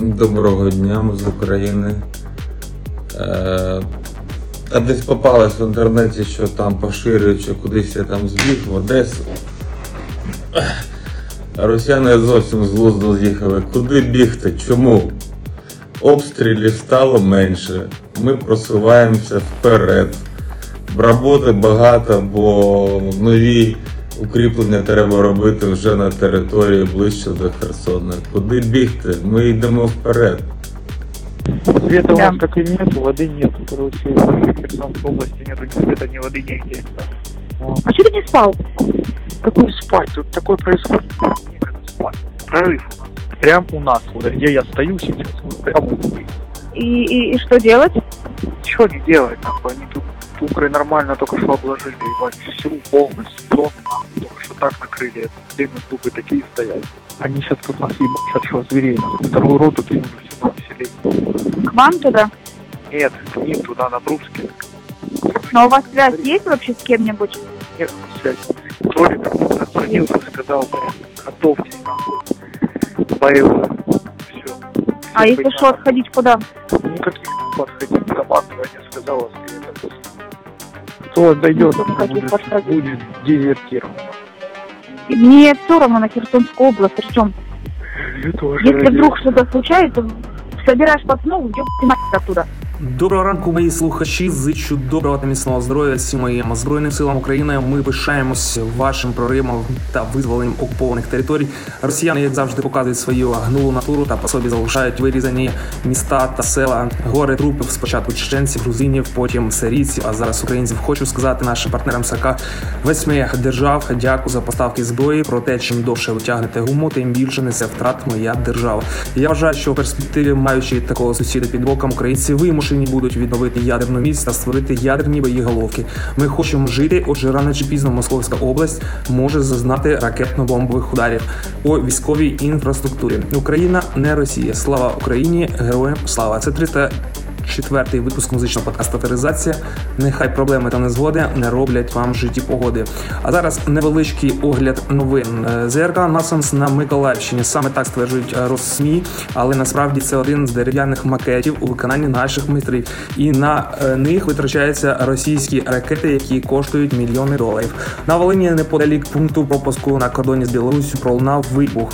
Доброго дня з України. Е, а десь попалось в інтернеті, що там поширюють, що кудись я там збіг в Одесу. Росіяни зовсім з глузду з'їхали. Куди бігти? Чому? Обстрілів стало менше. Ми просуваємося вперед. Роботи багато, бо нові укріплення треба робити вже на території ближче до Херсона. Куди бігти? Ми йдемо вперед. Света у Да. нас как и нет, воды нет. Короче, в Херсонской области нету ни света, ни воды, нигде. Вот. А что ты не спал? Какой спать? Тут такое происходит. Некогда спать. Прорыв у нас. Прям у нас, вот где я стою сейчас, вот прямо у нас. И, и, и что делать? Чего не делать, нахуй? Они тут Укры нормально только что обложили, ебать, всю полностью, дом, только что так накрыли, это время дубы такие стоят. Они сейчас тут нас ебать, что зверей, нахуй, вторую роту кинули сюда, население. К вам туда? Нет, к ним туда, на Бруске. Но у вас связь есть вообще с кем-нибудь? Нет связи. Толик отзвонился, сказал, блин, готовьтесь, нахуй. Боевые. Все. А если что, отходить куда? Никаких подходить командование сказала, что это кто дойдет, будет, будет дезертиром. И Мне все равно на Херсонскую область, причем, если вдруг что-то случается, собираешь пацанов, идешь оттуда. Доброго ранку, мої слухачі. Зичу доброго та міцного здоров'я всім моїм збройним силам України. Ми пишаємось вашим проривом та визволенням окупованих територій. Росіяни, як завжди, показують свою гнулу натуру та по собі залишають вирізані міста та села, гори трупів. Спочатку чеченців, грузинів, потім сирійців, а зараз українців. Хочу сказати нашим партнерам САК восьми держав. Дякую за поставки зброї. Проте, чим довше ви тягнете гуму, тим більше несе втрат моя держава. Я вважаю, що в перспективі, маючи такого сусіда під боком, українці вимушені будуть відновити ядерну міць та створити ядерні боєголовки. Ми хочемо жити, отже, рано чи пізно Московська область може зазнати ракетно-бомбових ударів по військовій інфраструктурі. Україна не Росія. Слава Україні! Героям слава! Це 300 Четвертий випуск музичного подкасту «Авторизація». Нехай проблеми та незгоди не роблять вам в житті погоди. А зараз невеличкий огляд новин. Е, ЗРК Насенс на Миколаївщині. Саме так стверджують е, Росмі, але насправді це один з дерев'яних макетів у виконанні наших майстрів. І на е, них витрачаються російські ракети, які коштують мільйони доларів. На Волині неподалік пункту пропуску на кордоні з Білоруссю пролунав вибух.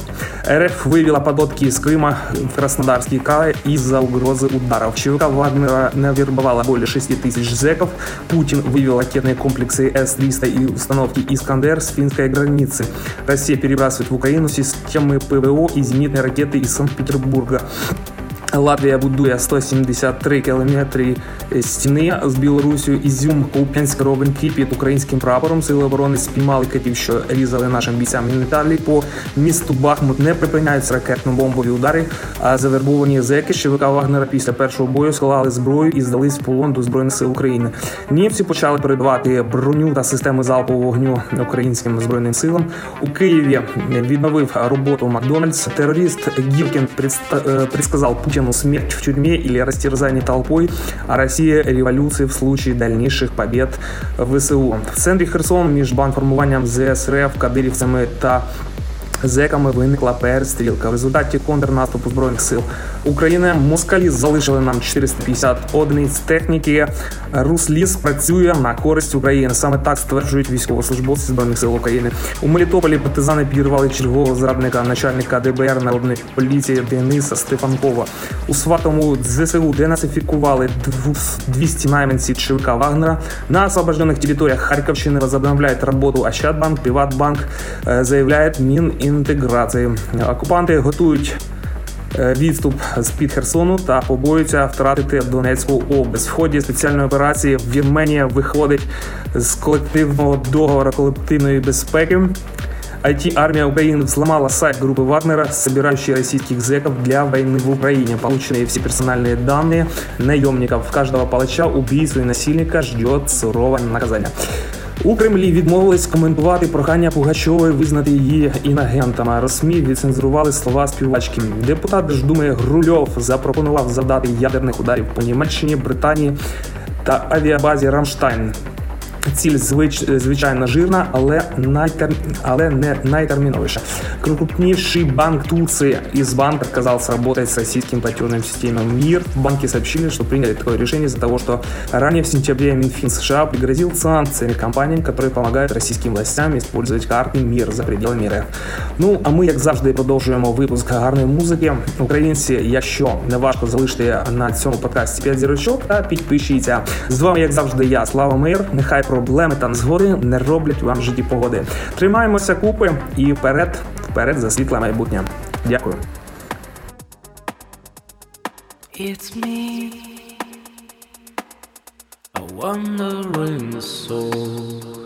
РФ вивела податки з Крима в Краснодарський край із-за угрозы ударов. ЧВК Вагнера навербовала более 6 тысяч зэков. Путин вывел ракетные комплексы С-300 и установки «Искандер» с финской границы. Россия перебрасывает в Украину системы ПВО и зенитные ракеты из Санкт-Петербурга. Латвія будує 173 кілометри стіни з Білорусію. Ізюм Куп'янськ робить під українським прапором. Сили оборони спіймали катів, що різали нашим бійцям геніталії. По місту Бахмут не припиняються ракетно-бомбові удари. А завербовані зеки ЧВК Вагнера після першого бою склали зброю і здались в полон до збройних сил України. Німці почали передавати броню та системи залпового вогню українським збройним силам. У Києві відновив роботу Макдональдс. Терорист Гіркін предста- э, предсказал Путину смерть в тюрьме или растерзание толпой, а Россия революции в случае дальнейших побед в ВСУ. В центрі Херсон між бандформуванням ЗСРФ, кадирівцями та Зеками виникла перестрілка. В результаті контрнаступу збройних сил України москалі залишили нам 450 одиниць техніки. Русліс працює на користь України. Саме так стверджують військовослужбовці збройних сил України. У Мелітополі партизани підірвали чергового зрадника начальника ДБР народної поліції Дениса Стефанкова. У Сватому ЗСУ денацифікували двус- 200 найманців ЧВК Вагнера. На освобожденных територіях Харківщини возобновляет роботу Ощадбанк, Приватбанк, е, заявляє Мінінтеграції. Окупанти готують е, відступ з під Херсону та побоюються втратити Донецьку область. В ході спеціальної операції Вірменія виходить з колективного договору колективної безпеки. IT-армия Украины взломала сайт группы Вагнера, собирающей российских зэков для войны в Украине. Полученные все персональные данные наемников. Каждого палача, убийцу и насильника ждет суровое наказание. У Кремлі відмовились коментувати прохання Пугачової визнати її інагентами. Росмі відцензурували слова співачки. Депутат Держдуми Грульов запропонував завдати ядерних ударів по Німеччині, Британії та авіабазі Рамштайн. Ціль звич, звичайно жирна, але найтер, але не найтерминовейшая. Крупнейший банк Турции из банка отказался работать с российским платежным системой МИР. В банке сообщили, что приняли такое решение из-за того, что ранее в сентябре Минфин США пригрозил санкциями компаниям, которые помогают российским властям использовать карты МИР за пределами РФ. Ну а ми, як завжди, продовжуємо випуск гарної музики. Українці, якщо не важко залишити на цьому подкасті 5 зірочок та підпишіться. З вами, як завжди, я Слава Мир. Нехай проблеми там згори не роблять вам житті погоди. Тримаємося купи і вперед, вперед за світле майбутнє. Дякую. It's me, a wandering soul,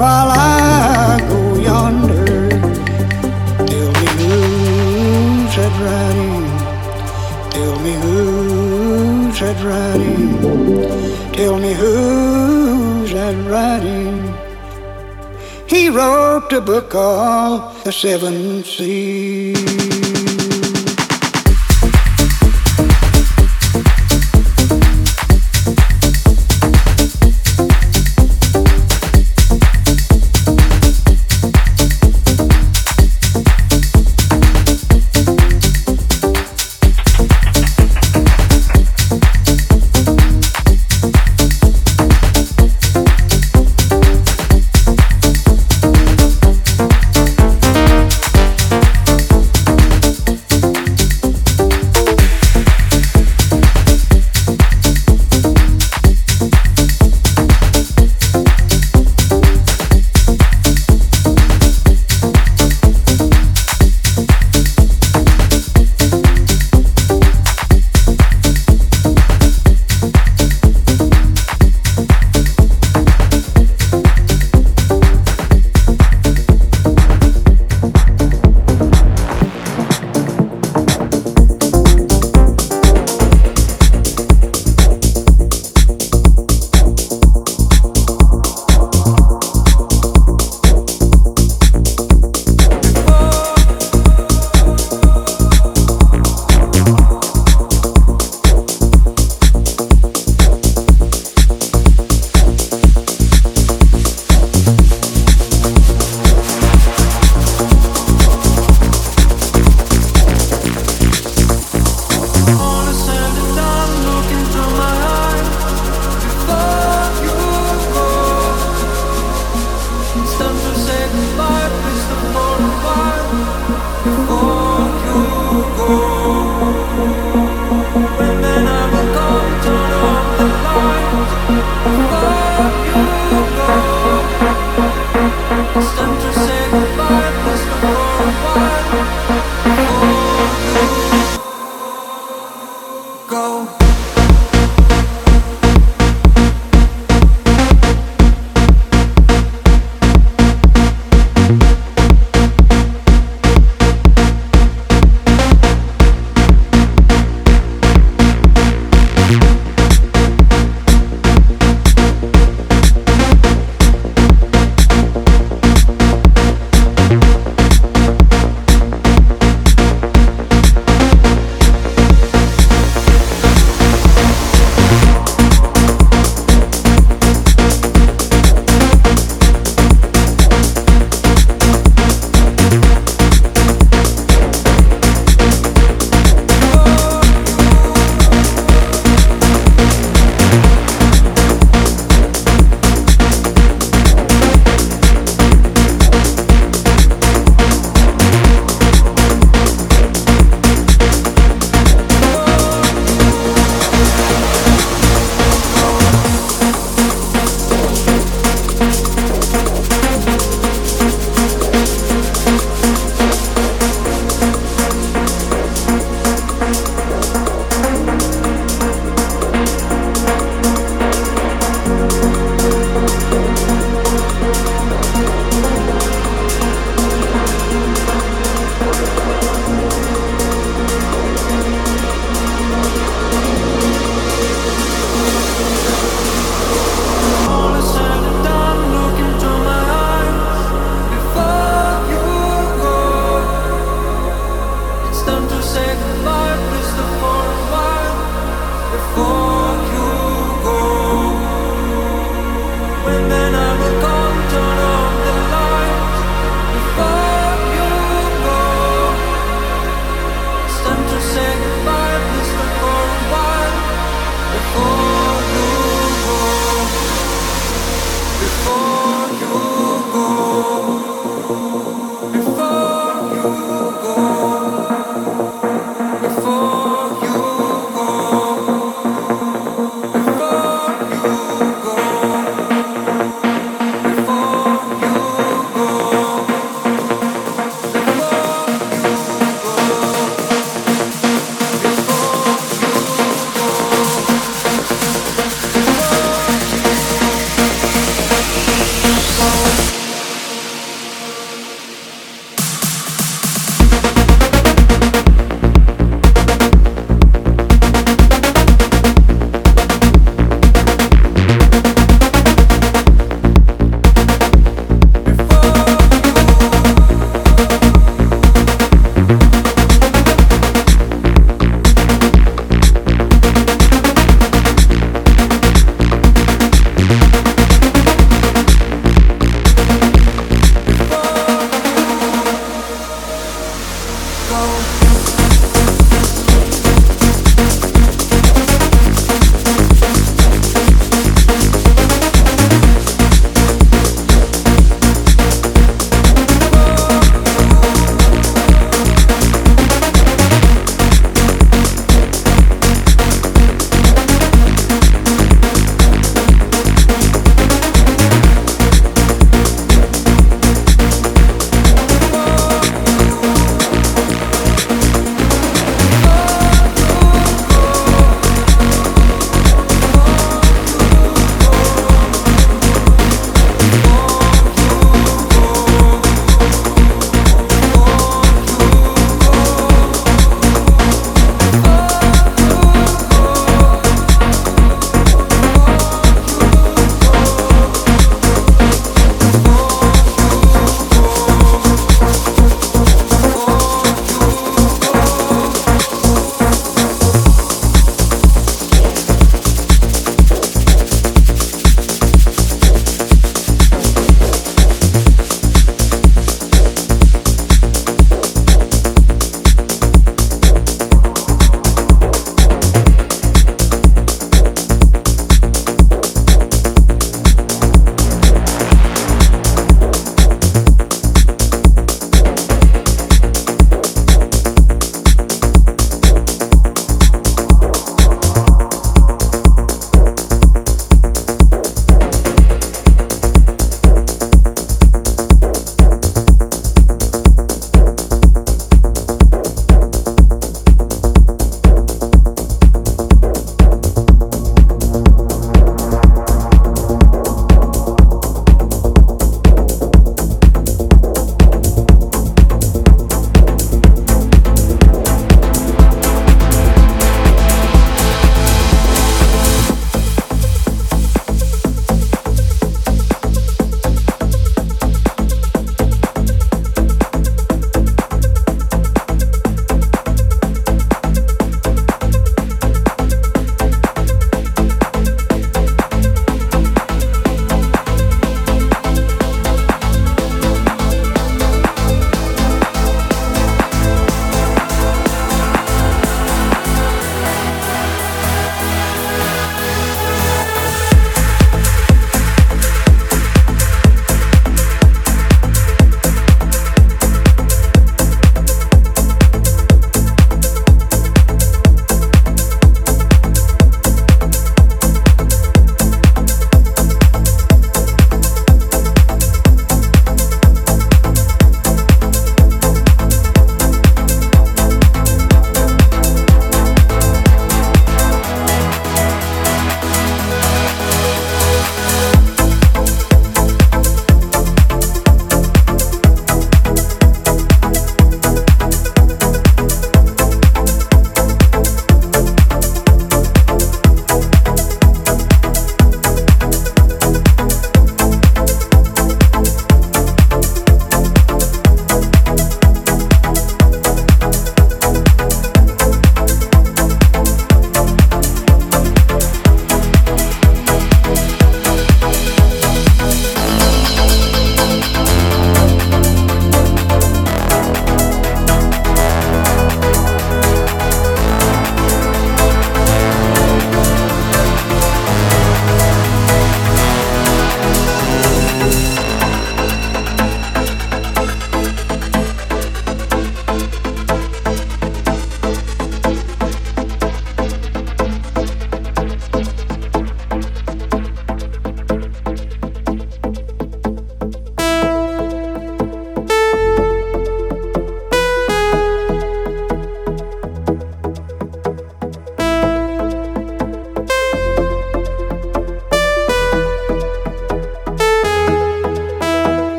while I go yonder. Tell me who's that riding? Tell me who's that riding? Tell me who's that riding? He wrote a book called The Seven Seas.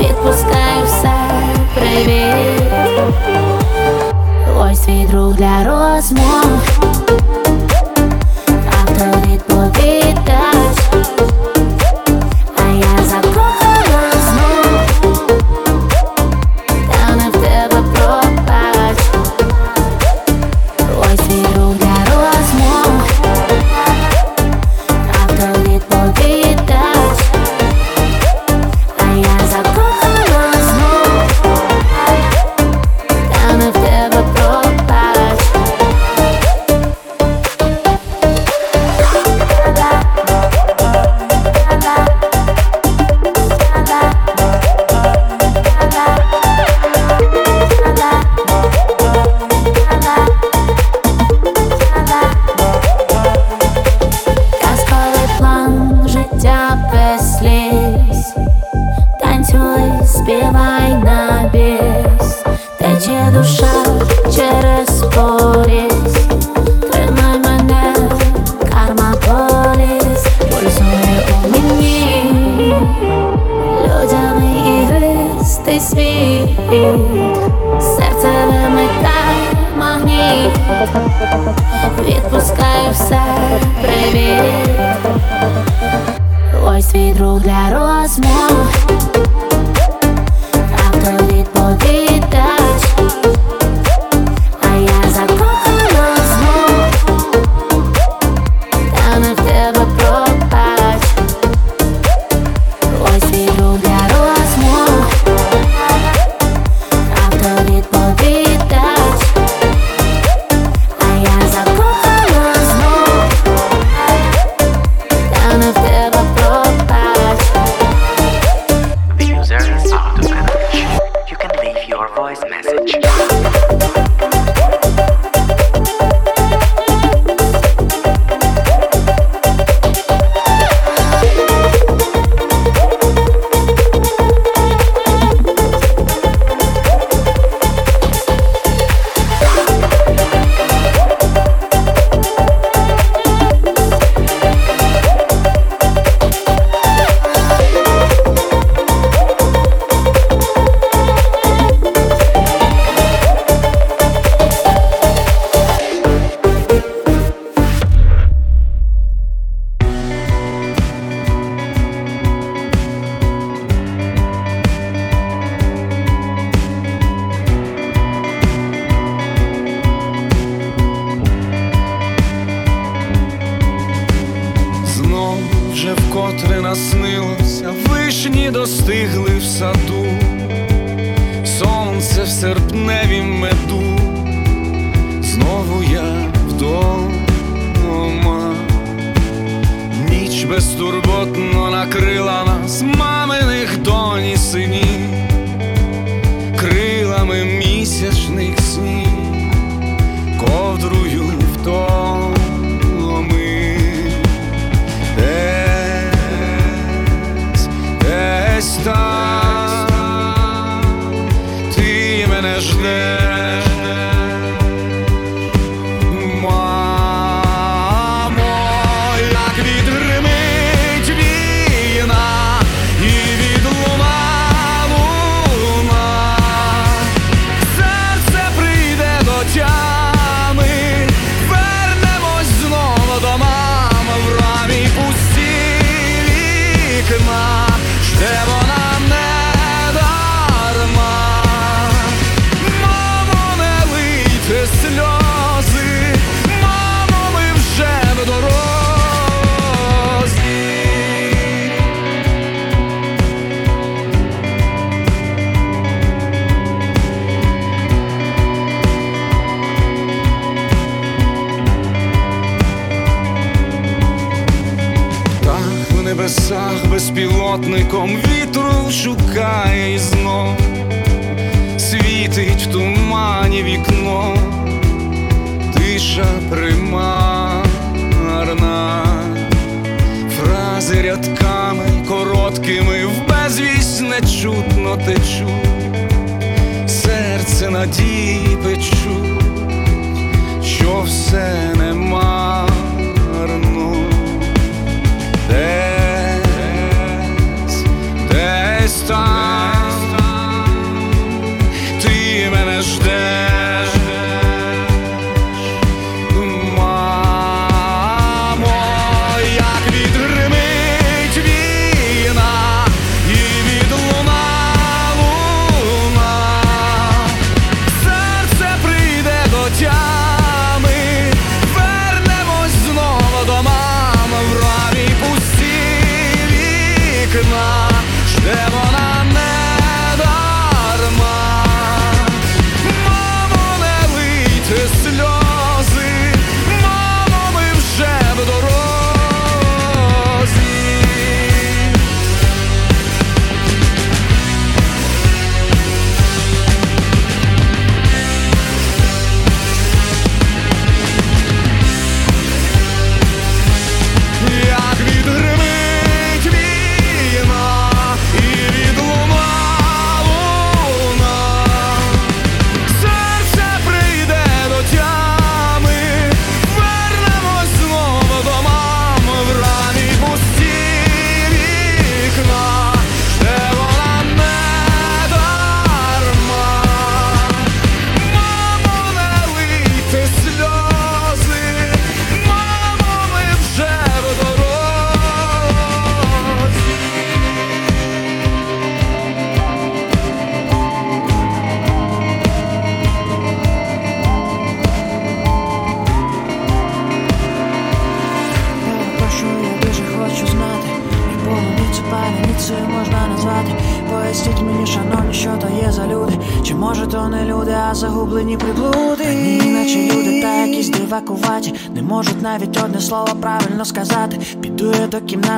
відпускай все, привіт, ось твій друг для розмов. безпілотником вітру шукає і знов світить в тумані вікно, тиша примарна, фрази рядками короткими в безвість нечутно течу, серце надії печу, що все.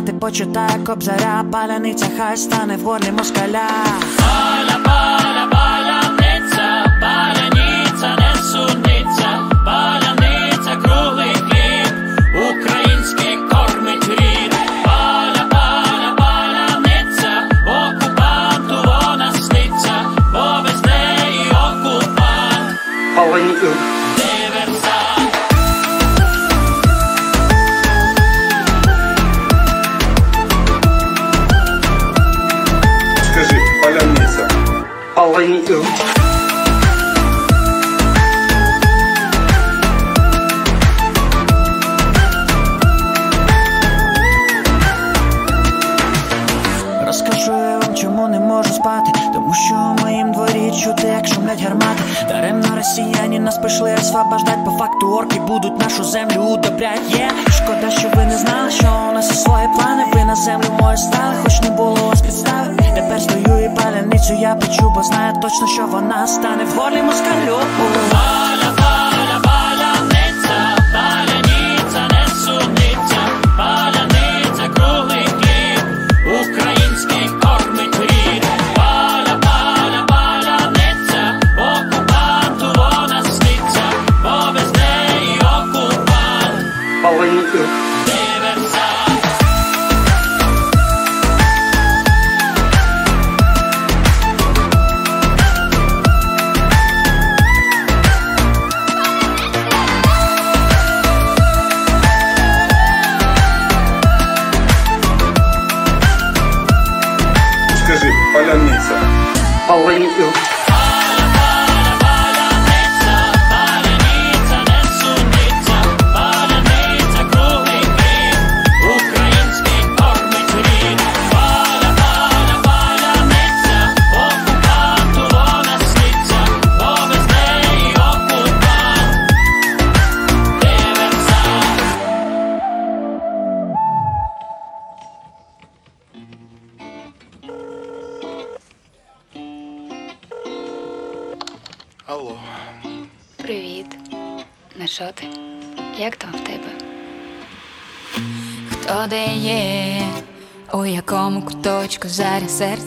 Я до кімнати, почитаю кобзаря Паляниця хай стане в горлі москаля Паля, паля, паляниця, точно, що вона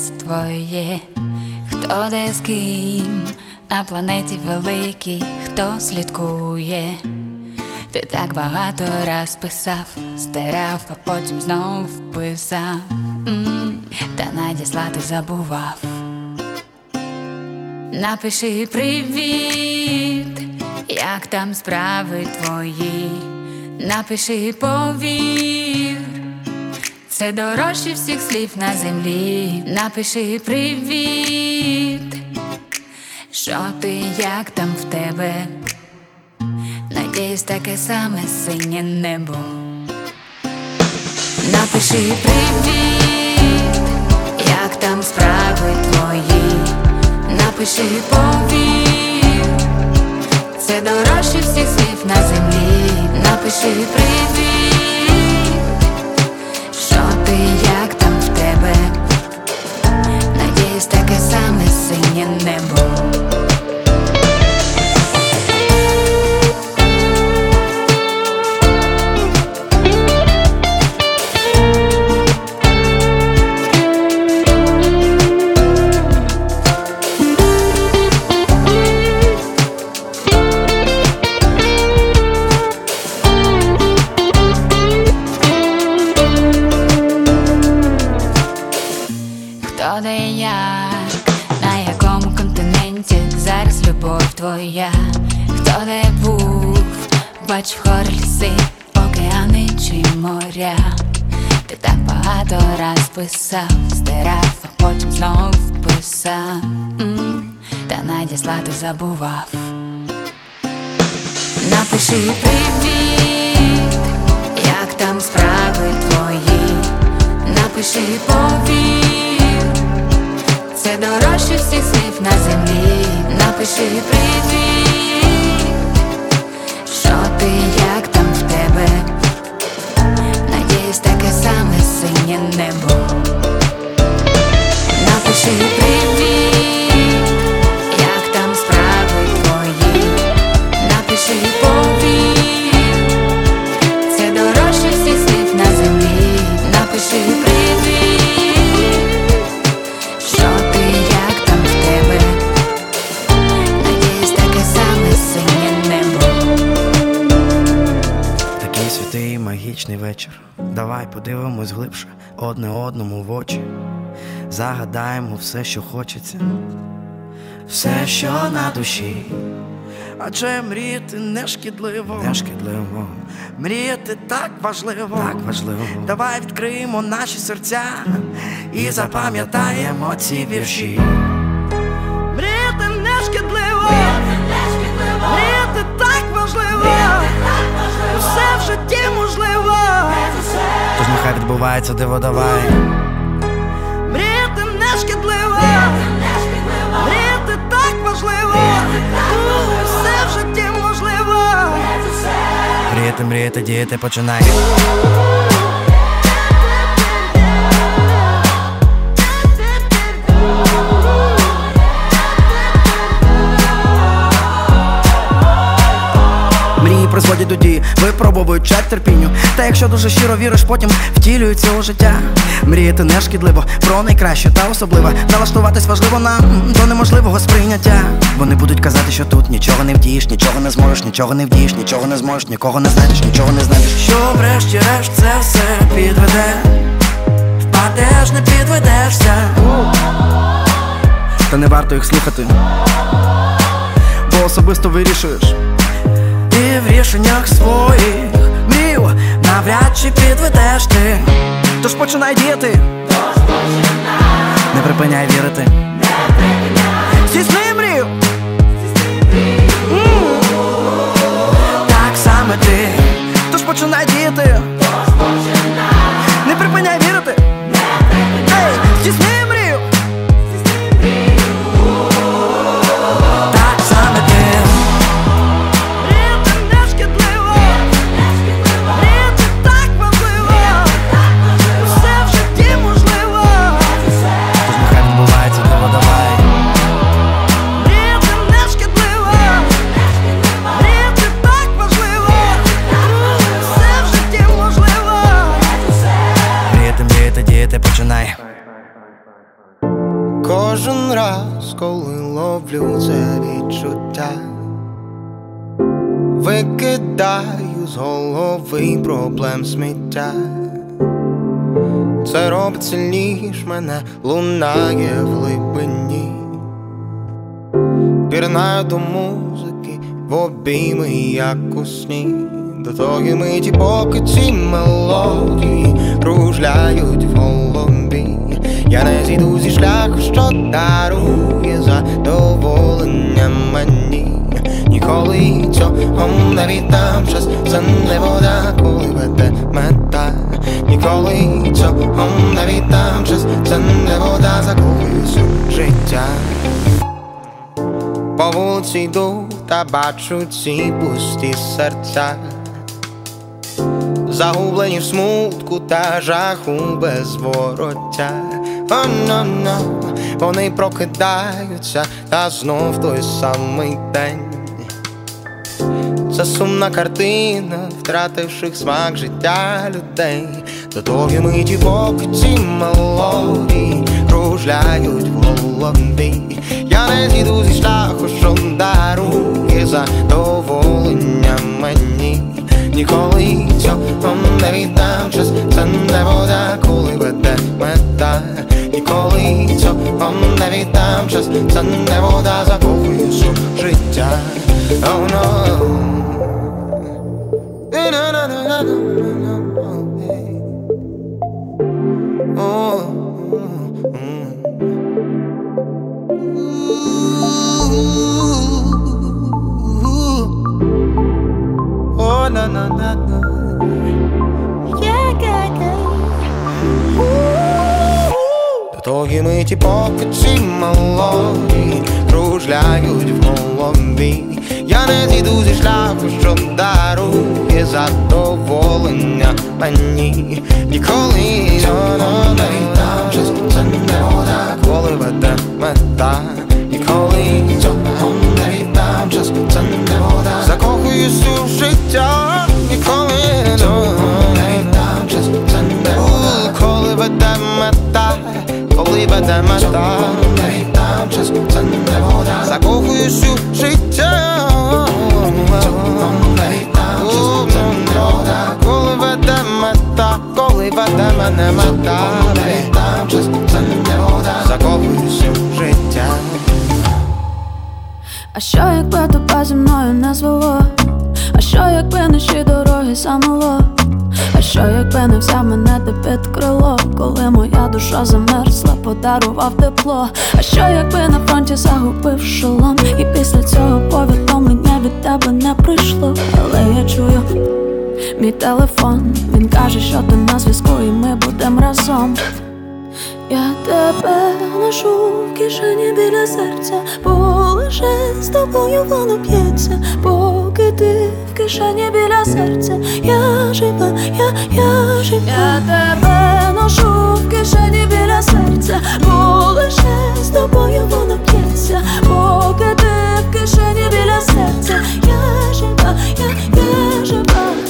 серце твоє? Хто де з ким? На планеті великій, хто слідкує? Ти так багато раз писав, стирав, а потім знову вписав. М, Та надіслати забував. Напиши привіт, як там справи твої. Напиши повір, це дорожче всіх слів на землі. Напиши привіт, що ти, як там в тебе. Надіюсь, таке саме синє небо. Напиши привіт, як там справи твої. Напиши повір, це дорожче всіх слів на землі. Напиши привіт, ти, як там в тебе. Надіюсь, таке саме синє небо. Писав, стирав, а потім знов писав, та надіслати забував. Напиши привіт, як там справи твої. Напиши повір, це дорожче всіх слів на землі. Напиши привіт, Загадаємо все, що хочеться, все, що на душі. Адже мріяти не шкідливо, не шкідливо. Мріяти так важливо, так важливо. Давай відкриємо наші серця і запам'ятаємо ці вірші. Мріяти не шкідливо, мріяти так важливо. Все в житті можливо. Тож нехай відбувається диво Мріяти, мріяти, діяти, починай. Призводять до дії, випробовують чат терпінню. Та якщо дуже щиро віриш, потім втілюється у життя. Мріяти не шкідливо, про найкраще та особливе. Налаштуватись важливо нам до неможливого сприйняття. Вони будуть казати, що тут нічого не вдієш, нічого не зможеш, нічого не вдієш, нічого не зможеш, нікого не знайдеш, нічого не знайдеш. Що врешті-решт це все підведе. Впадеш, не підведешся. Та не варто їх слухати. Бо особисто вирішуєш. В рішеннях своїх мрів навряд чи підведеш ти. Тож починай діяти. Не припиняй вірити. Здійсни мрію. Так саме ти. Тож починай діяти. Не припиняй вірити. Ей, здійсни коли ловлю це відчуття, викидаю з голови проблем сміття. Це робить сильніш мене, лунає в глибині. Пірнаю до музики в обійми, як у сні. До тої миті, поки ці мелодії кружляють в голові. Я не зійду зі шляху, що дарує задоволення мені. Ніколи цього не віддам час, це не вода, коли веде мета. Ніколи цього не віддам час, це не вода, закохуюсь у життя. По вулиці йду та бачу ці пусті серця. Загублені в смутку та жаху без вороття. О, но, но, вони прокидаються та знов той самий день. Це сумна картина, втративших смак життя людей. До тої миті поки ці мелодії кружляють в голові. Я не зійду зі шляху, що дарує задоволення мені. Ніколи цього не віддам час, це не вода, коли веде мета. Ніколи цього не віддам час, це не вода, закохуюсь у життя. Oh no. Oh, na na na na. До тої миті, поки мелодії кружляють в голові. Я не зійду зі шляху, що дарує задоволення мені. Ніколи віддам, щось це не вода, коли веде мета. Ніколи не віддам, щось це не вода. Закохуюсь веде мета. Віддам, щось це не вода. Закохуюсь у життя. Коли веде мета, коли веде мене мета Там час це не вода Закохуюсь у життя А що якби тебе зі мною не звело? А що якби наші дороги замело? А що якби не взяв мене ти під крило, коли моя душа замерзла, подарував тепло. А що якби на фронті загубив шолом, і після цього повідомлення від тебе не прийшло, але я чую мій телефон, він каже, що ти на зв'язку, і ми будемо разом. Я тебе ношу в кишені біля серця, бо лише з тобою воно п'ється, поки ти в кишені біля серця, я жива, я, я жива. Я тебе ношу в кишені біля серця, бо лише з тобою воно п'ється, поки ти в кишені біля серця, я жива, я, я жива.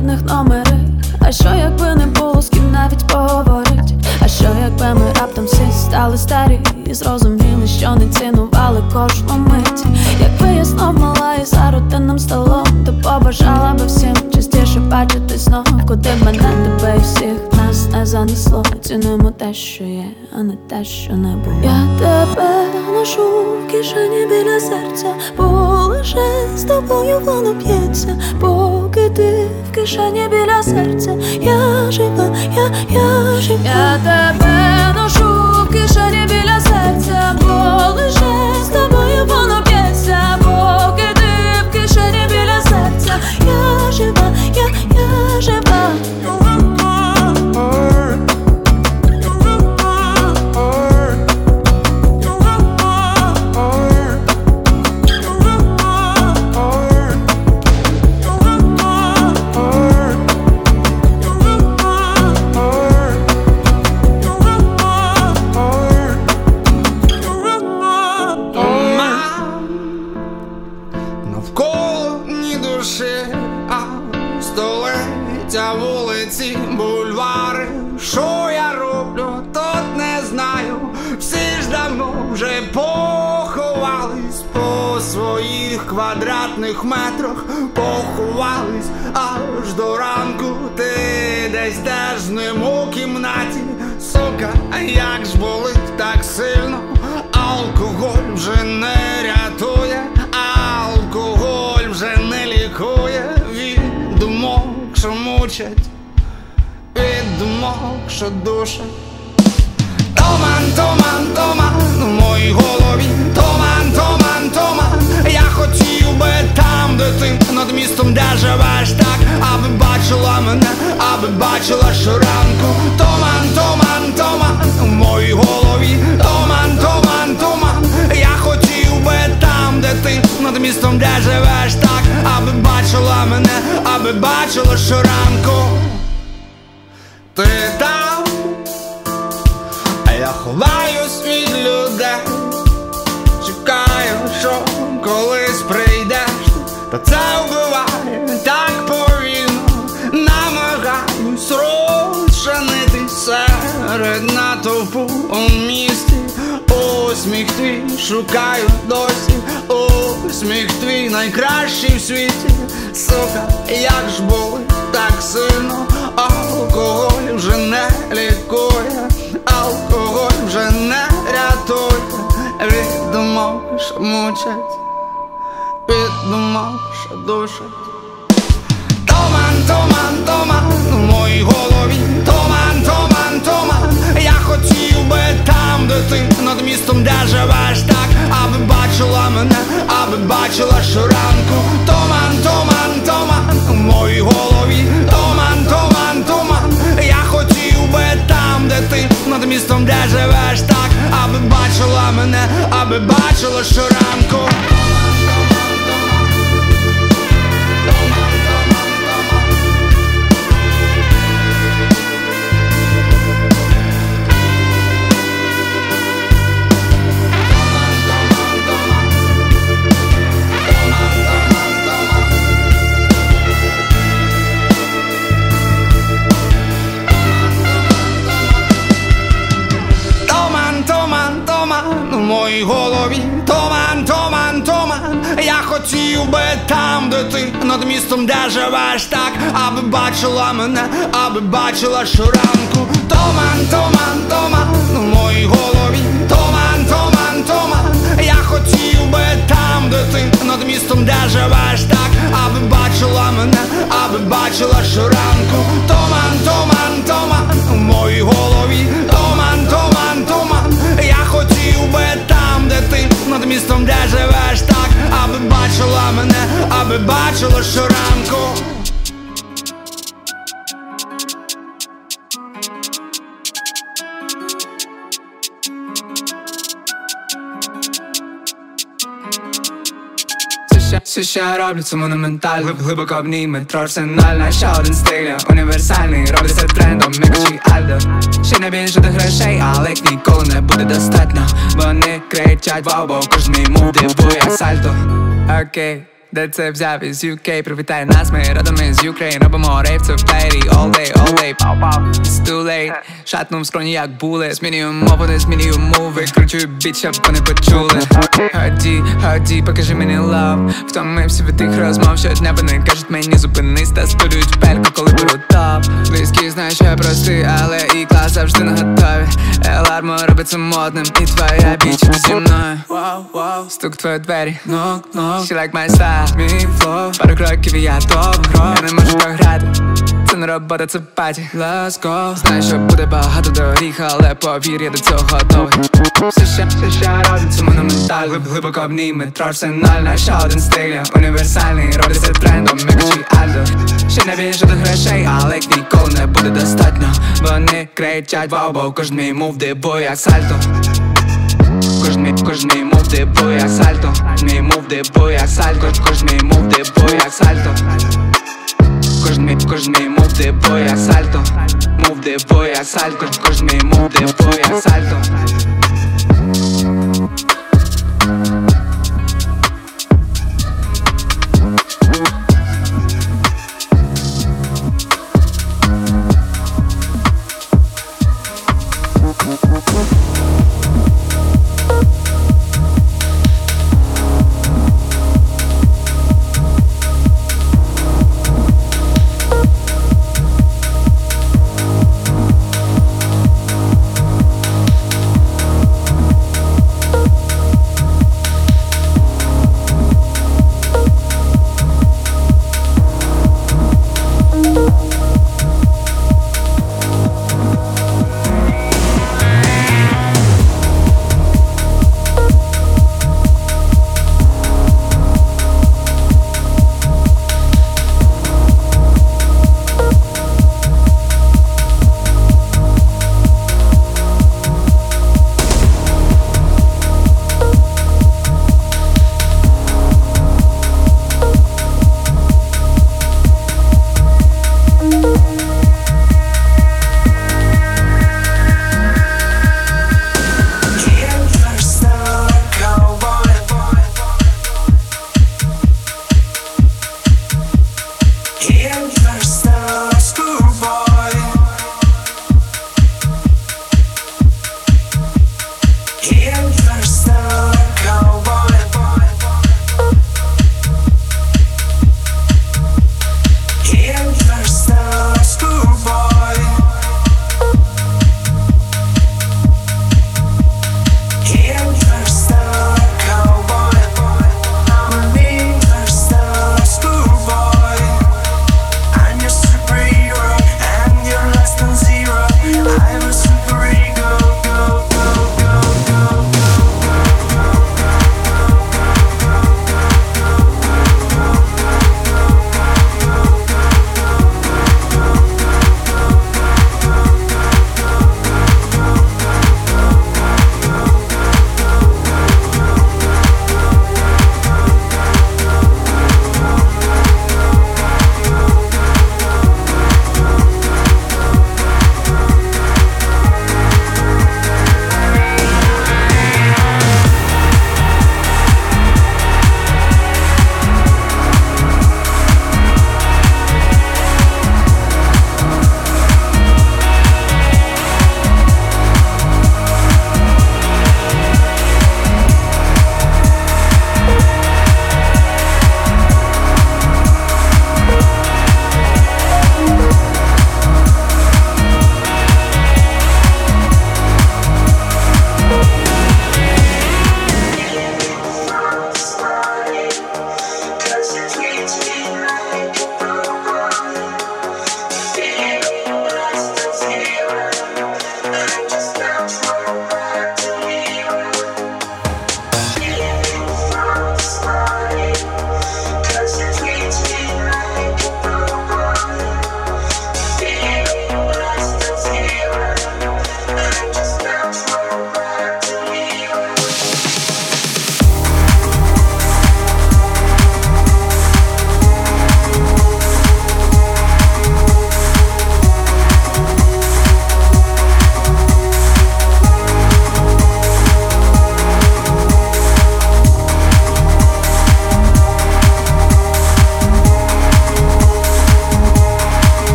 Рідних номери? А що якби не було з ким навіть поговорить? А що якби ми раптом всі стали старі і зрозуміли, що не цінували кожну мить? Якби я знов мала і за рутинним столом, то побажала би всім частіше бачити знов, куди мене тебе і всіх нас не занесло. Цінуємо те, що є, а не те, що не було. Я тебе ношу в кишені біля серця, бо лише з тобою воно п'ється, поки ти в кишені біля серця, я жива, я, я жива. Я тебе ношу в кишені поховались аж до ранку. Ти десь теж ним у кімнаті. Сука, як ж болить так сильно, алкоголь вже не рятує, алкоголь вже не лікує від думок, що мучать, від думок, що душать. Томан, томан, томан в моїй голові, томан, томан, томан. Там, де ти над містом, де живеш так, аби бачила мене, аби бачила щоранку. Томан, томан, томан в моїй голові, томан, томан, томан. Я хотів би там, де ти над містом, де живеш так, аби бачила мене, аби бачила щоранку. Ти там. А я ховаюсь від людей, та це вбиває так повільно, намагаюсь розчинити серед натовпу у місті. Усміх твій шукаю досі, усміх твій найкращий в світі, сука, як ж болить так сильно, алкоголь вже не лікує, алкоголь вже не рятує, від думок, мучать, думок, що. Томан, томан, томан в моїй голові, томан, томан, томан. Я хотів би там, де ти над містом, де живеш так, аби бачила мене, аби бачила щоранку. Томан, томан, томан в моїй голові, томан, томан, томан. Я хотів би там, де ти над містом, де живеш так, аби бачила мене, аби бачила щоранку. Моїй голові туман, туман, туман. Я хотів би там, де ти над містом, де живеш так, аби бачила мене, аби бачила щоранку. Туман, туман, туман, в моїй голові туман, туман, туман. Я хотів би там, де ти над містом, де живеш так, аби бачила мене, аби бачила щоранку. Туман, туман, туман, в моїй голові над містом, де живеш так, аби бачила мене, аби бачила щоранку. Все, ще все, що я роблю, це монументаль Глиб, Глибоко метро арсенальна Ще один стиль, універсальний Робиться трендом, Міка чи Альдо Ще не більше до грошей, але їх ніколи не буде достатньо. Вони кричать вау, бо кожен мій мув дивує сальто. Окей де це взяв із UK, привітай нас, ми родом із Ukraine Робимо рейв, це в плеєрі, all day, all day, пау пау It's too late, шатнув в скроні як були. Змінюю мову, не змінюю мови. Кручую біт, щоб вони почули. Ході, ході, покажи мені love. Втомився від тих розмов, щодня вони кажуть мені зупинись Та студують пельку, коли беру топ. Близькі знають, що я простий, але і клас завжди на готові Елармо робиться модним, і твоя біч зі мною. Вау, вау, стук в твої двері, нок, нок. She like my style, мій флоу. Пару кроків і я топ. Гро Я не можу програти це не робота, це паті. Let's go. Знаю, що буде багато доріг, але повір, я до цього готовий. Все ще, все ще роблю, це монументаль Глиб, Глибоко метро арсенальна. Ще один стиль, універсальний. Робиться трендом, Міка чи Альдо. Ще не більше до грошей, але їх ніколи не буде достатньо. Вони кричать вау, бо кожен мій мув дивує як сальто. Кожен мій, кожен мій мув дивує як сальто. Мій мув дивує як сальто. Кожен мій мув дивує як сальто Кожен мій мув дивує як сальто мов де боя сальто Кожен мій мув дивує як сальто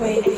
way.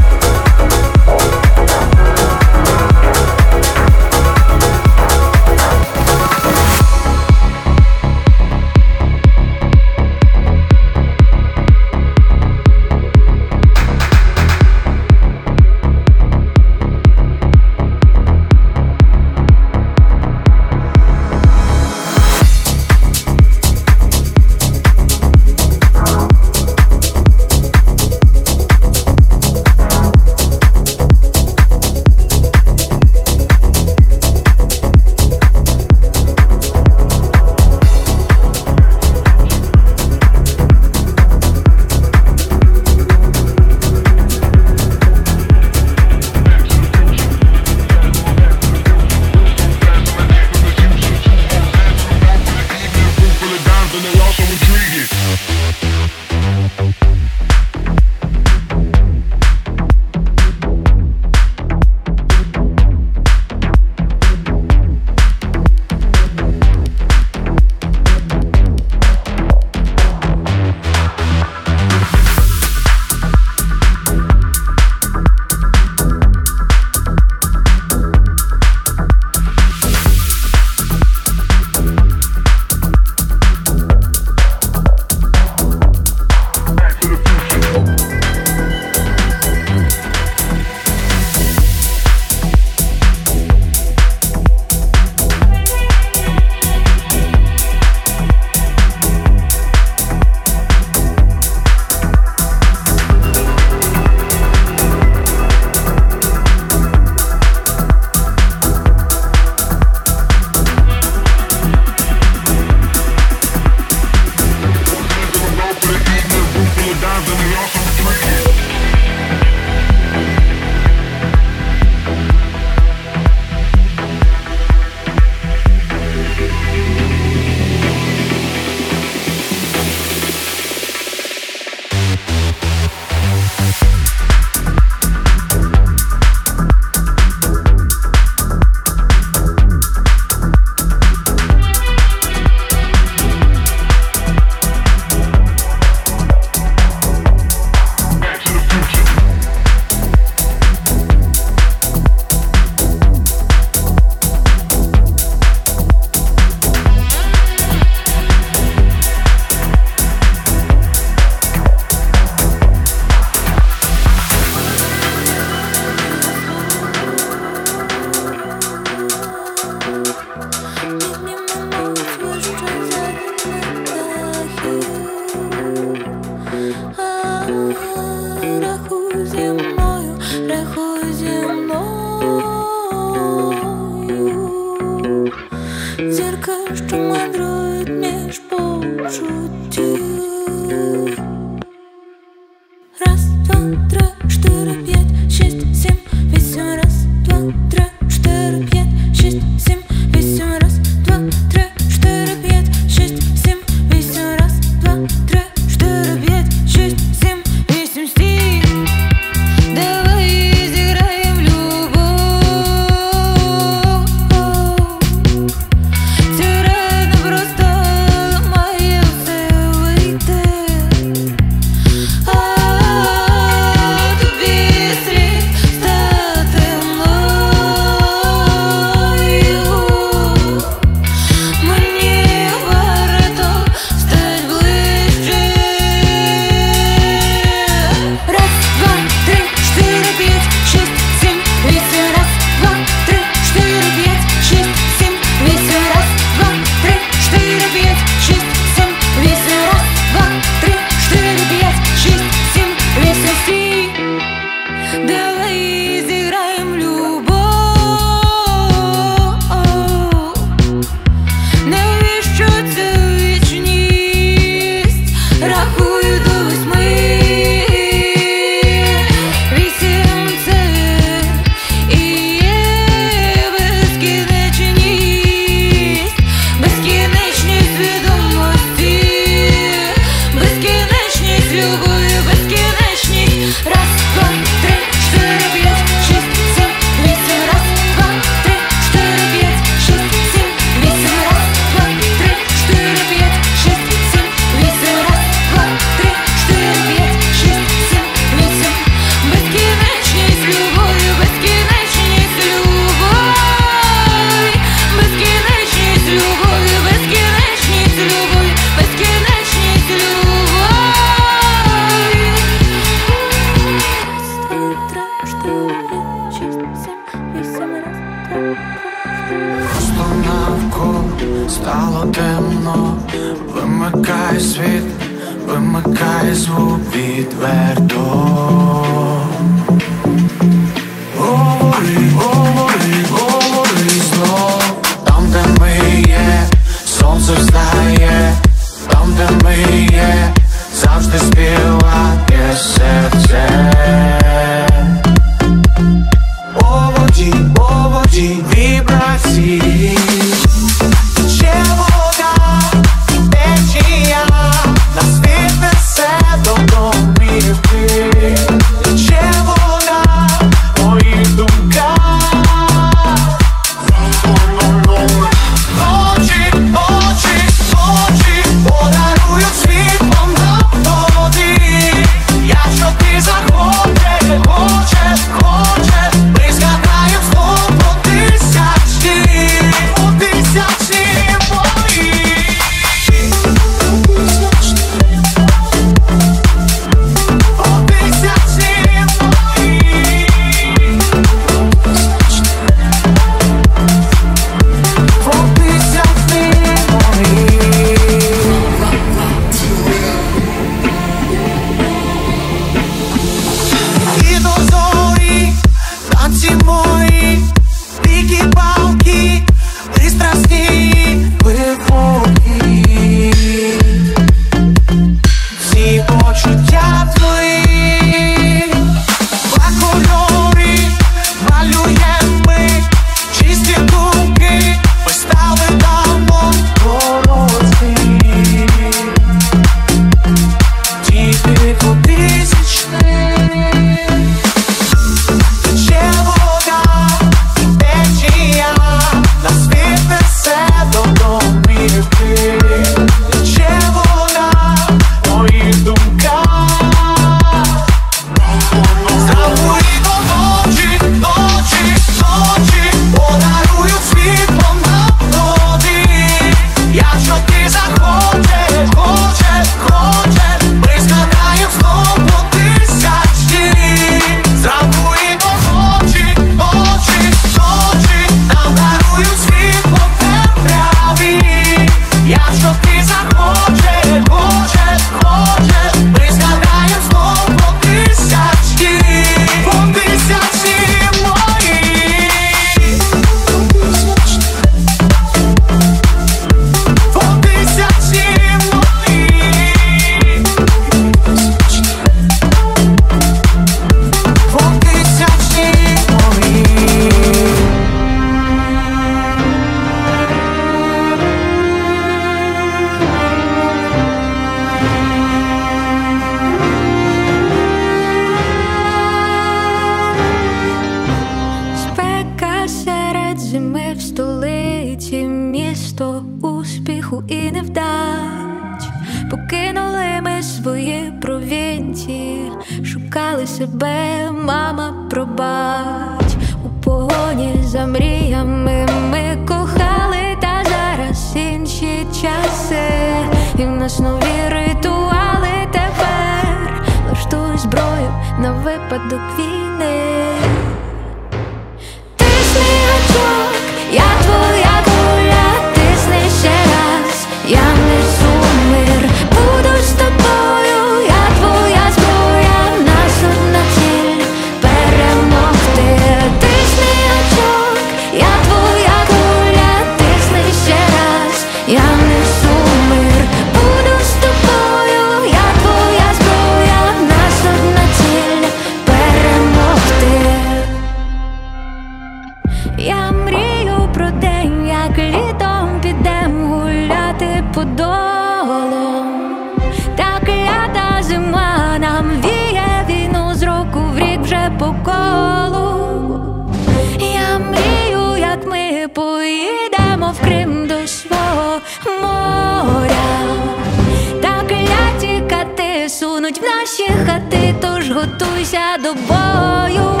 Сунуть в наші хати, тож готуйся до бою.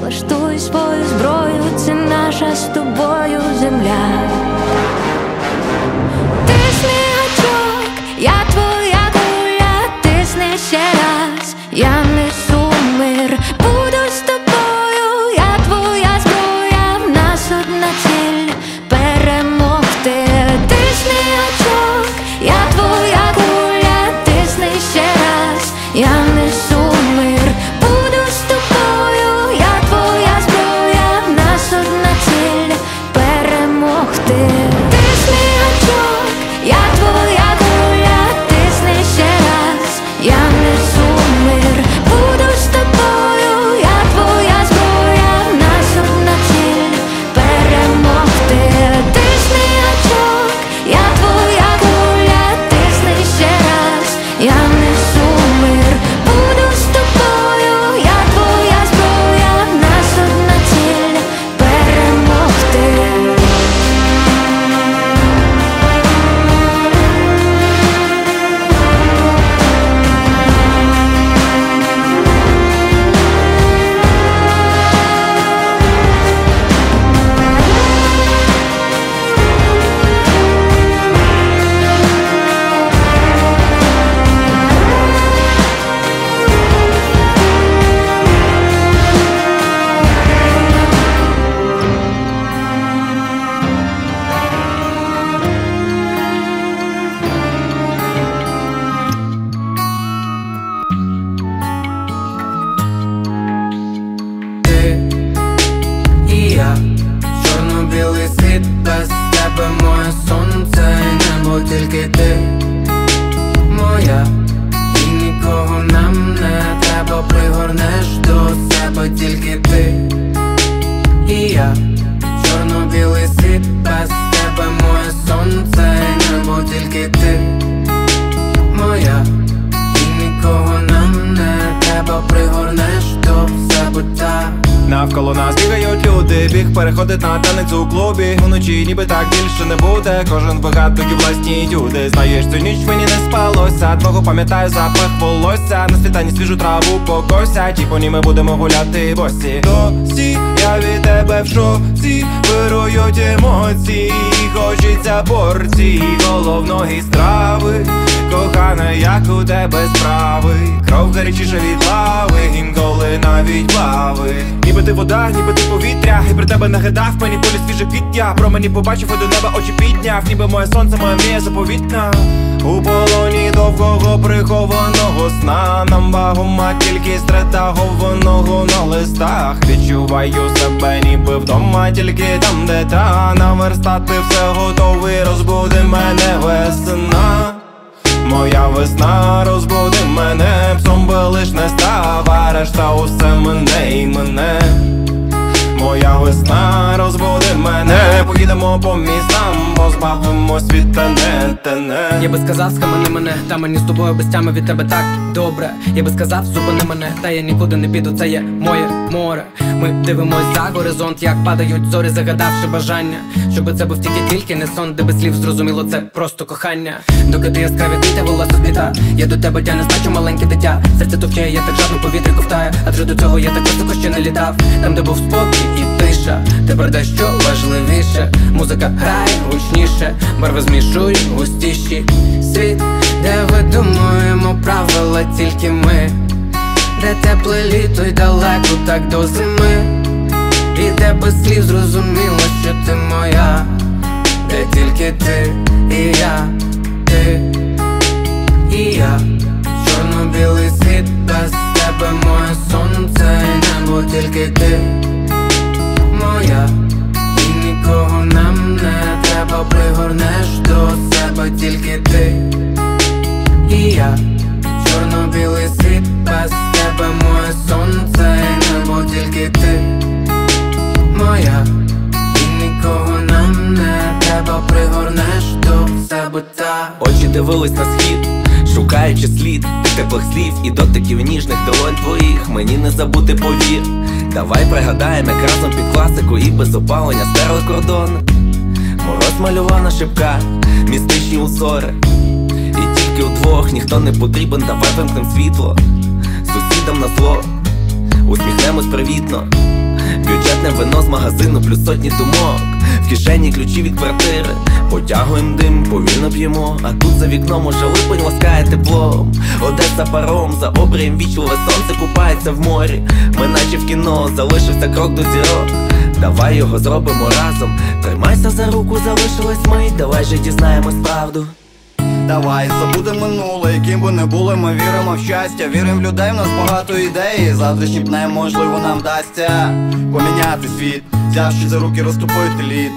Влаштуй свою зброю, це наша з тобою земля. Тисни гачок, я твоя куля, тисни ще раз, я свіжу траву покося. Ті по ми будемо гуляти босі. Досі я від тебе в шоці, вирують емоції. Хочеться порції головної страви. Кохана, як у тебе справи, кров гарячіша від лави, інколи навіть плави. Ніби ти вода, ніби ти повітря, і при тебе нагадав мені полі свіже квіття. Про мені побачив і до неба очі підняв, ніби моє сонце, моя мрія заповітна. У полоні довгого прихованого сна. Нам вагома тільки стретагованого на листах. Відчуваю себе ніби вдома, тільки там, де та. Наверстати все готовий, розбуди мене весна. Моя весна розбуди мене, псом би лиш не став, а решта усе мене і мене. Моя весна розбуди мене, поїдемо по містам, позбавимось від тене, тене. Я би сказав, схамани мене, та мені з тобою без тями від тебе так добре. Я би сказав, зупини мене, та я нікуди не піду, це є моє море. Ми дивимось за горизонт, як падають зорі, загадавши бажання. Щоби це був тільки тільки не сон, де без слів зрозуміло, це просто кохання. Доки ти яскраві квіти волос біда. Я до тебе тя не значу маленьке дитя. Серце товчає, я так жадно повітря ковтає. Адже до цього я так високо ще не літав. Там, де був спокій і тиша. Тепер дещо важливіше. Музика грає гучніше, барви змішують густіші. Світ, де видумуємо правила тільки ми. Де тепле літо й далеко так до зими. І де без слів зрозуміло, що ти моя, де тільки ти і я, ти і я, чорно-білий світ без тебе моє сонце і небо тільки ти моя, і нікого нам не треба, пригорнеш до себе тільки ти і я, світ без тебе моє сонце і небо тільки ти моя, і нікого нам не треба, пригорнеш до себе та Очі дивились на схід, шукаючи слід теплих слів і дотиків ніжних долонь твоїх. Мені не забути повір. Давай пригадаємо, як разом під класику і без опалення стерли кордони. Мороз малював на шибках, містичні узори. І тільки удвох ніхто не потрібен, давай вимкнем світло. Сусідам на зло, усміхнемось привітно. Бюджетне вино з магазину, плюс сотні думок. В кишені ключі від квартири. Потягуєм дим, повільно п'ємо. А тут за вікном уже липень ласкає теплом. Одеса паром, за обрієм вічливе сонце купається в морі. Ми наче в кіно, залишився крок до зірок. Давай його зробимо разом. Тримайся за руку, залишилась ми. Давай же дізнаємось правду. Давай забудемо минуле, яким би не були, ми віримо в щастя, віримо в людей, в нас багато ідей. Завтрашнім днем можливо нам вдасться поміняти світ, взявши за руки, розтопити лід.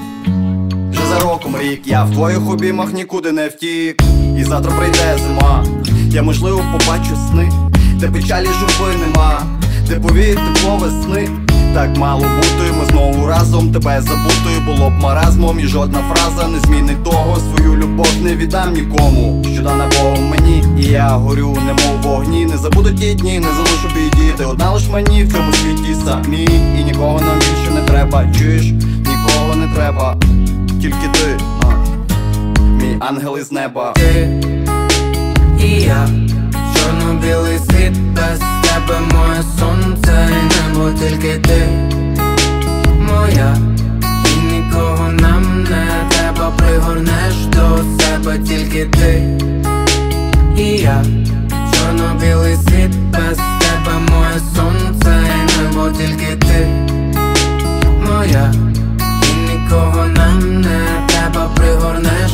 Вже за роком рік я в твоїх обіймах нікуди не втік. І завтра прийде зима. Я можливо побачу сни, де печалі журби нема, де повіє тепло весни. Так мало бути, ми знову разом тебе забутою було б маразмом, і жодна фраза не змінить того. Свою любов не віддам нікому, що дана Богом мені, і я горю, немов вогні. Не забуду ті дні, не залишу бідіти. Одна лиш мені в цьому світі самі, і нікого нам більше не треба. Чуєш, нікого не треба, тільки ти, а, мій ангел із неба. Ти і я, чорно-білий світ без тебе моє сонце і небо тільки ти. Моя, і нікого нам не треба, пригорнеш до себе тільки ти. І я, чорно-білий світ без тебе моє сонце і небо тільки ти. Моя, і нікого нам не треба, пригорнеш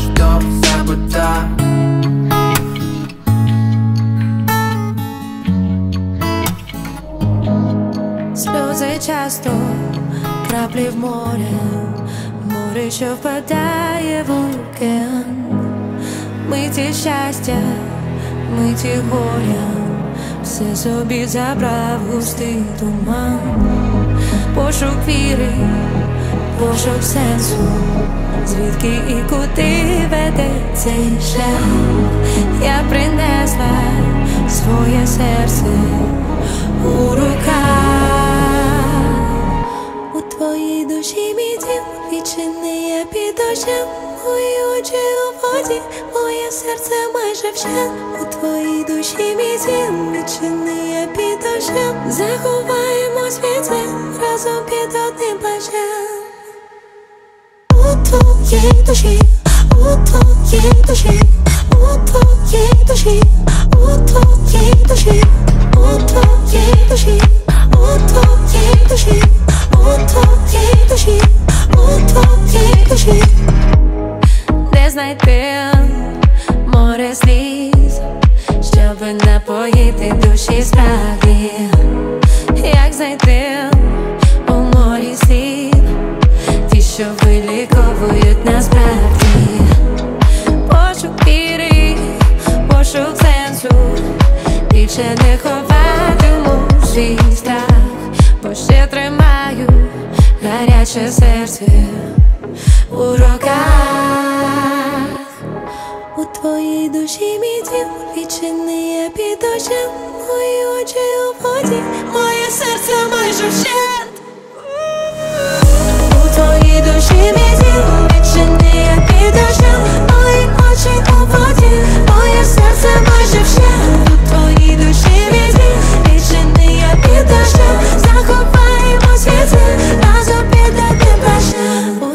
Сльози часто краплі в море, море, що впадає в океан, миті щастя, миті горя, все собі забрав густий туман, пошук віри, пошук сенсу, звідки і куди веде цей шлях, я принесла своє серце у руках. Твоїй душі мій дім відчини я під дощем Мої очі у воді, моє серце майже вщен У твоїй душі мій дім відчини я під дощем Заховаємось від зим разом під одним плечем У твоїй душі, у твоїй душі, у твоїй душі, у твоїй душі, у твоїй душі, у твоїй душі, у твоїй душі, у твоїй душі. Де знайти море сліз, щоб напоїти душі справді, як знайти у морі слів, ті, що виліковують насправді, пошук віри, пошук сенсу, більше не ховатиму свій страх, бо ще тримаю гаряче серце у руках. У твоїй душі мій дім відчини я під дощем Мої очі у воді, моє серце майже вщент У твоїй душі мій дім, відчини я під дощем Мої очі у воді, моє серце майже вщент У твоїй душі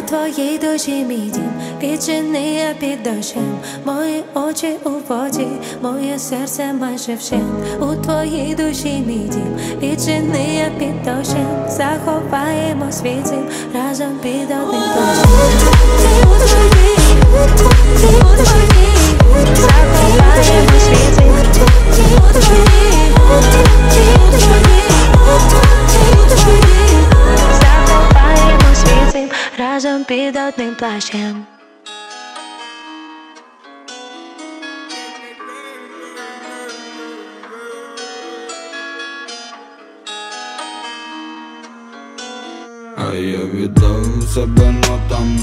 твоїй душі мій дім, відчини я під дощем. Мої очі у воді, моє серце майже У твоїй душі мій дім, відчини я під дощем. Заховаємо світи, разом під одним У твоїй, у твоїй, заховаємо У у твоїй, у твоїй, у твоїй Заховаємо світи, разом під одним плащем я віддав себе нотам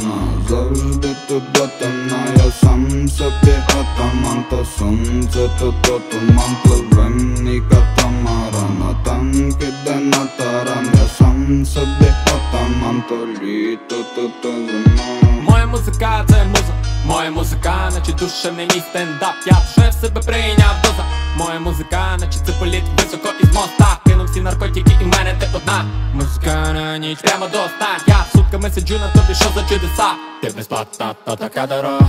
Завжди тут до темна Я сам собі атаман То сонце, то то туман Пливе мій катамаран А танк іде на таран Я сам собі атаман То літо, то то зима Моя музика це муза, моя музика, наче душевний мій стендап. Я вже в себе прийняв доза. Моя музика, наче це політ високо із моста. Кинув всі наркотики і в мене ти одна. Музика на ніч прямо до ста. Я сутками сиджу на тобі, що за чудеса Ти безплатна, то така дорога.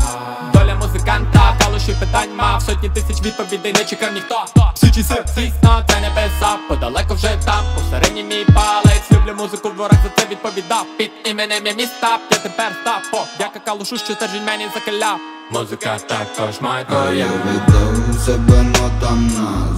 Доля музиканта, калуші питань мав Сотні тисяч відповідей не чекав ніхто. Сучий сир, звісно, це небеса. Подалеко вже там, посередній мій палець. Люблю музику в дворах, за це відповідав. Під іменем я міста, я тепер став О, дяка калушу, що стержень мені закаляв Музика також моя. А я віддав себе нотам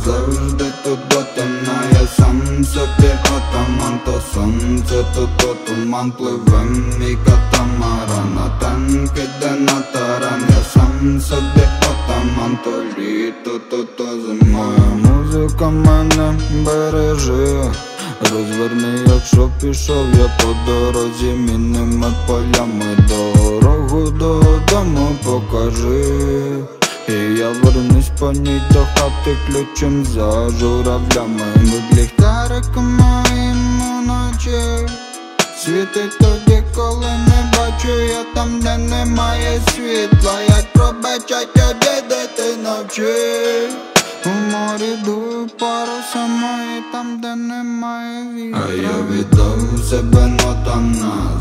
Завжди тут до темна Я сам собі атаман То сонце, то то туман Пливе мій катамаран А танк іде на таран Я сам собі атаман То літо, то то зима. Моя музика мене береже. Розверни, якщо пішов я по дорозі мінними полями. Дорогу додому покажи І я вернусь по ній до хати ключем за журавлями Будь ліхтариком моїм уночі Світить тоді, коли не бачу я там, де немає світла. Як пробачать обідати де ти навчив у морі дують парусами і там, де немає вітра А я віддав себе нотам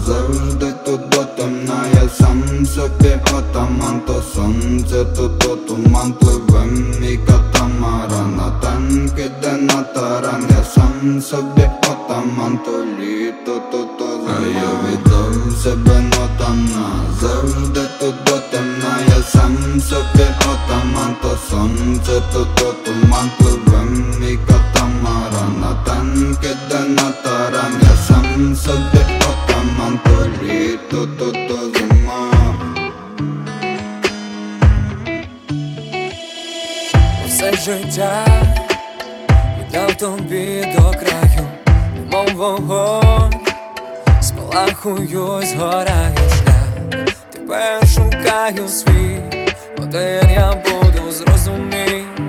Завжди тут до темна Я сам собі отаман То сонце, то то туман Пливе мій катамаран А танк іде на таран Я сам собі отаман То літо, то то зима А я віддав себе нотам Завжди тут до Пливе мій катамаран А танк іде на таран Я сам собі отаман То літо, то то зима. Все життя віддав тобі до краю, мов вогонь, спалахую, згораю шлях, тепер шукаю свій, один я буду зрозумій.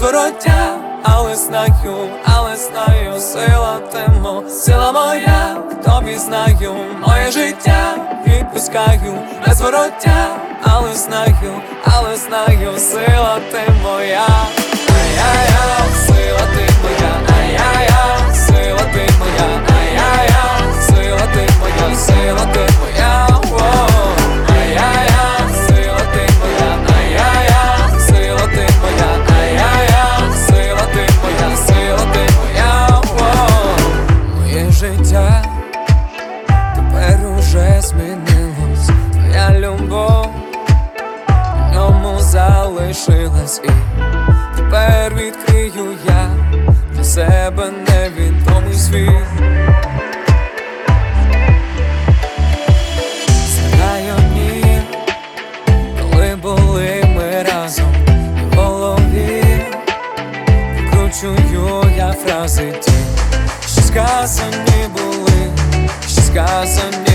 Вороття, але знаю, але знаю, сила темо, сила моя, тобі знаю, моє життя. Відпускаю без але знаю, але знаю, сила ти моя. Сказані були, що сказані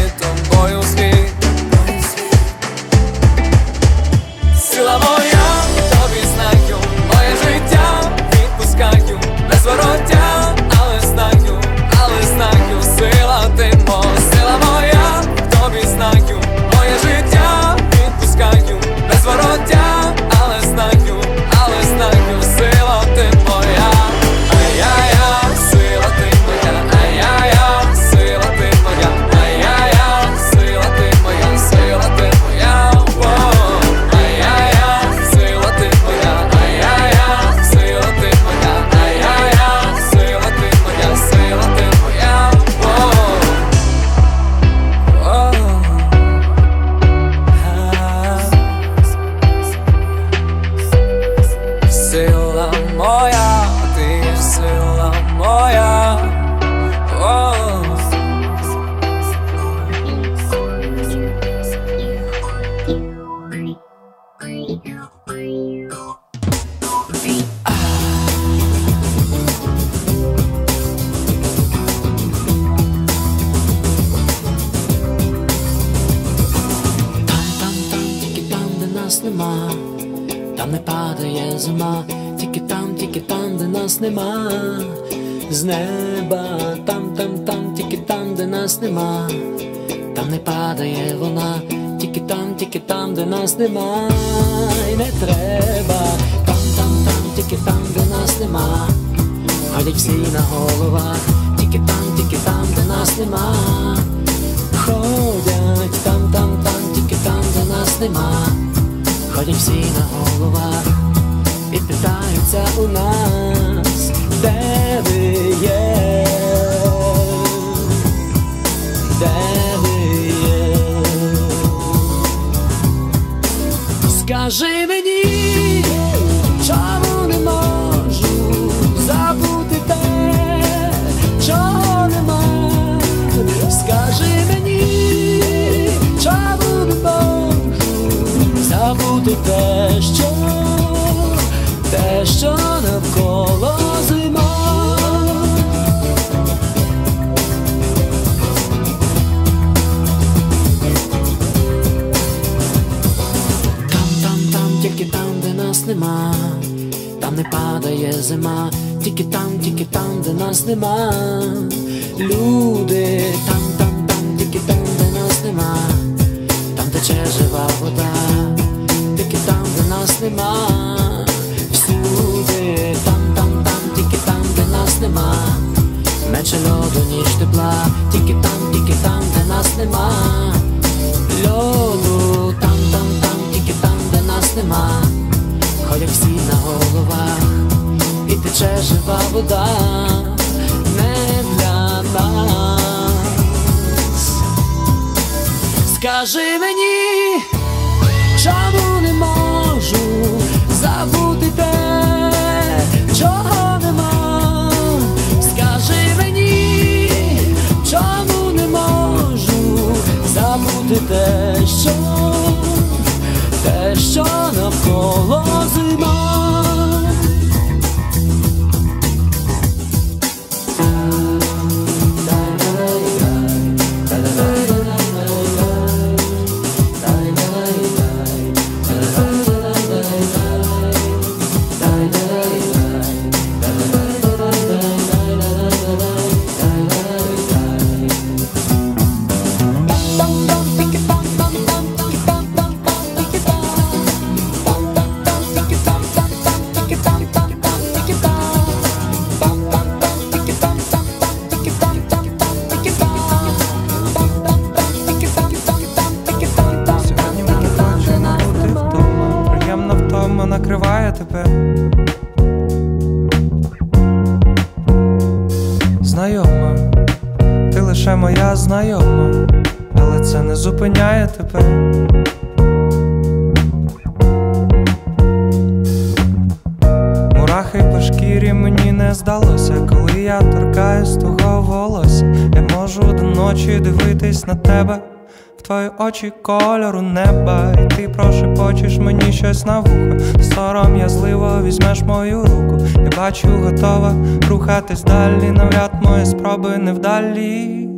очі кольору неба, і ти прошепочеш мені щось на вухо. Сором язливо візьмеш мою руку. Я бачу, готова рухатись далі, навряд мої спроби невдалі.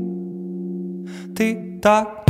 Ти так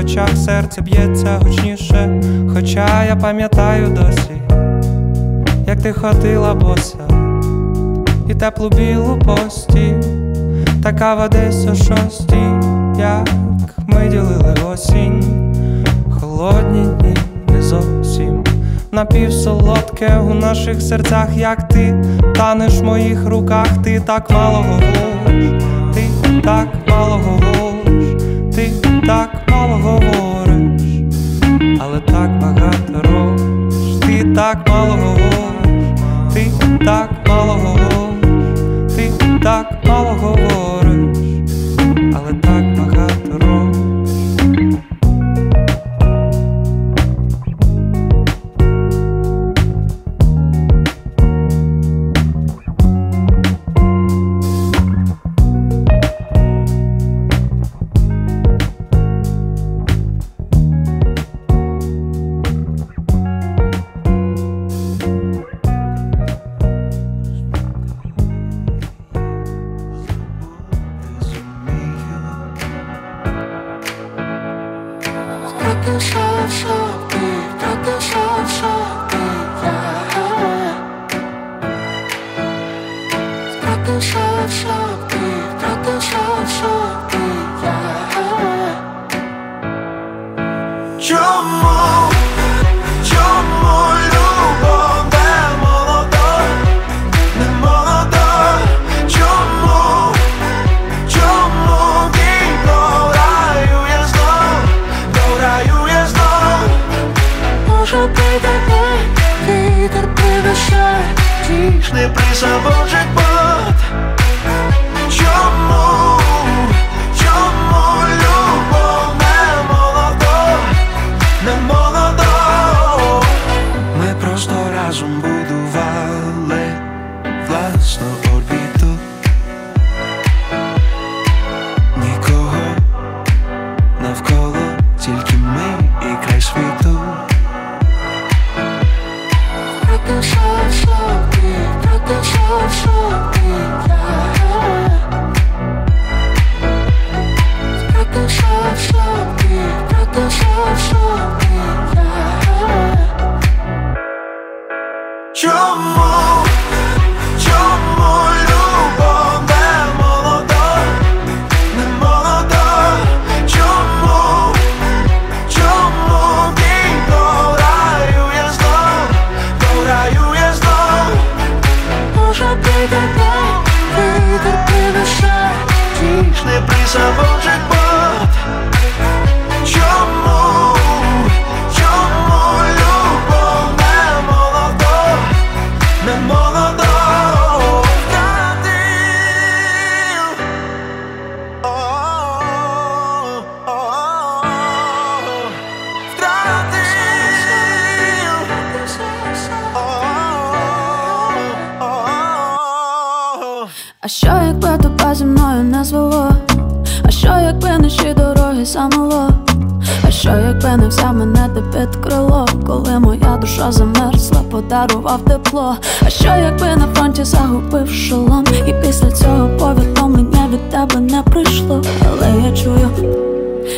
очах, серце б'ється гучніше, хоча я пам'ятаю досі, як ти ходила боса, і теплу білу пості, така в десь о як ми ділили осінь, холодні дні не зовсім напівсолодке у наших серцях, як ти танеш в моїх руках, ти так мало говориш, ти так мало говориш, Чому, не молода, не молода, чому, чому раю я знов, принесе Тішний присавожить бот Чому, подарував тепло. А що якби на фронті загубив шолом? І після цього повідомлення від тебе не прийшло. Але я чую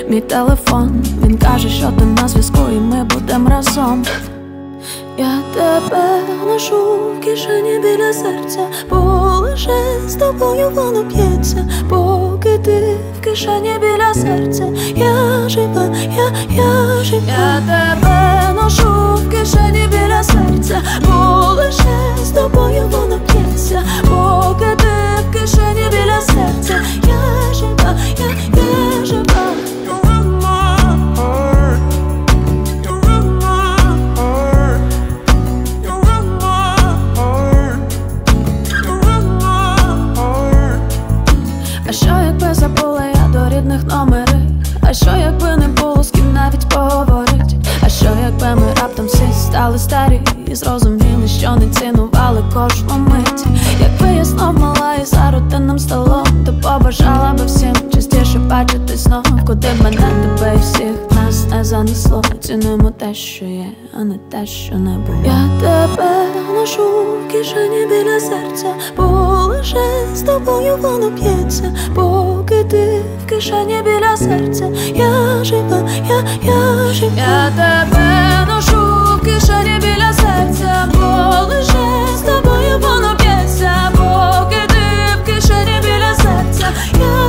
мій телефон. Він каже, що ти на зв'язку, і ми будемо разом. Я тебе ношу в кишені біля серця, бо лише з тобою воно п'ється, поки ти в кишені біля серця, я жива, я, я жива. Я тебе ношу в кишені біля серця, бо лише з тобою воно Цінуємо те, що є, а не те, що не було. Я тебе ношу в кишені біля серця, бо лише з тобою воно п'ється, поки ти в кишені біля серця, я жива, я, я жива. Я тебе ношу в кишені біля серця, бо лише з тобою воно п'ється, поки ти в кишені біля серця. я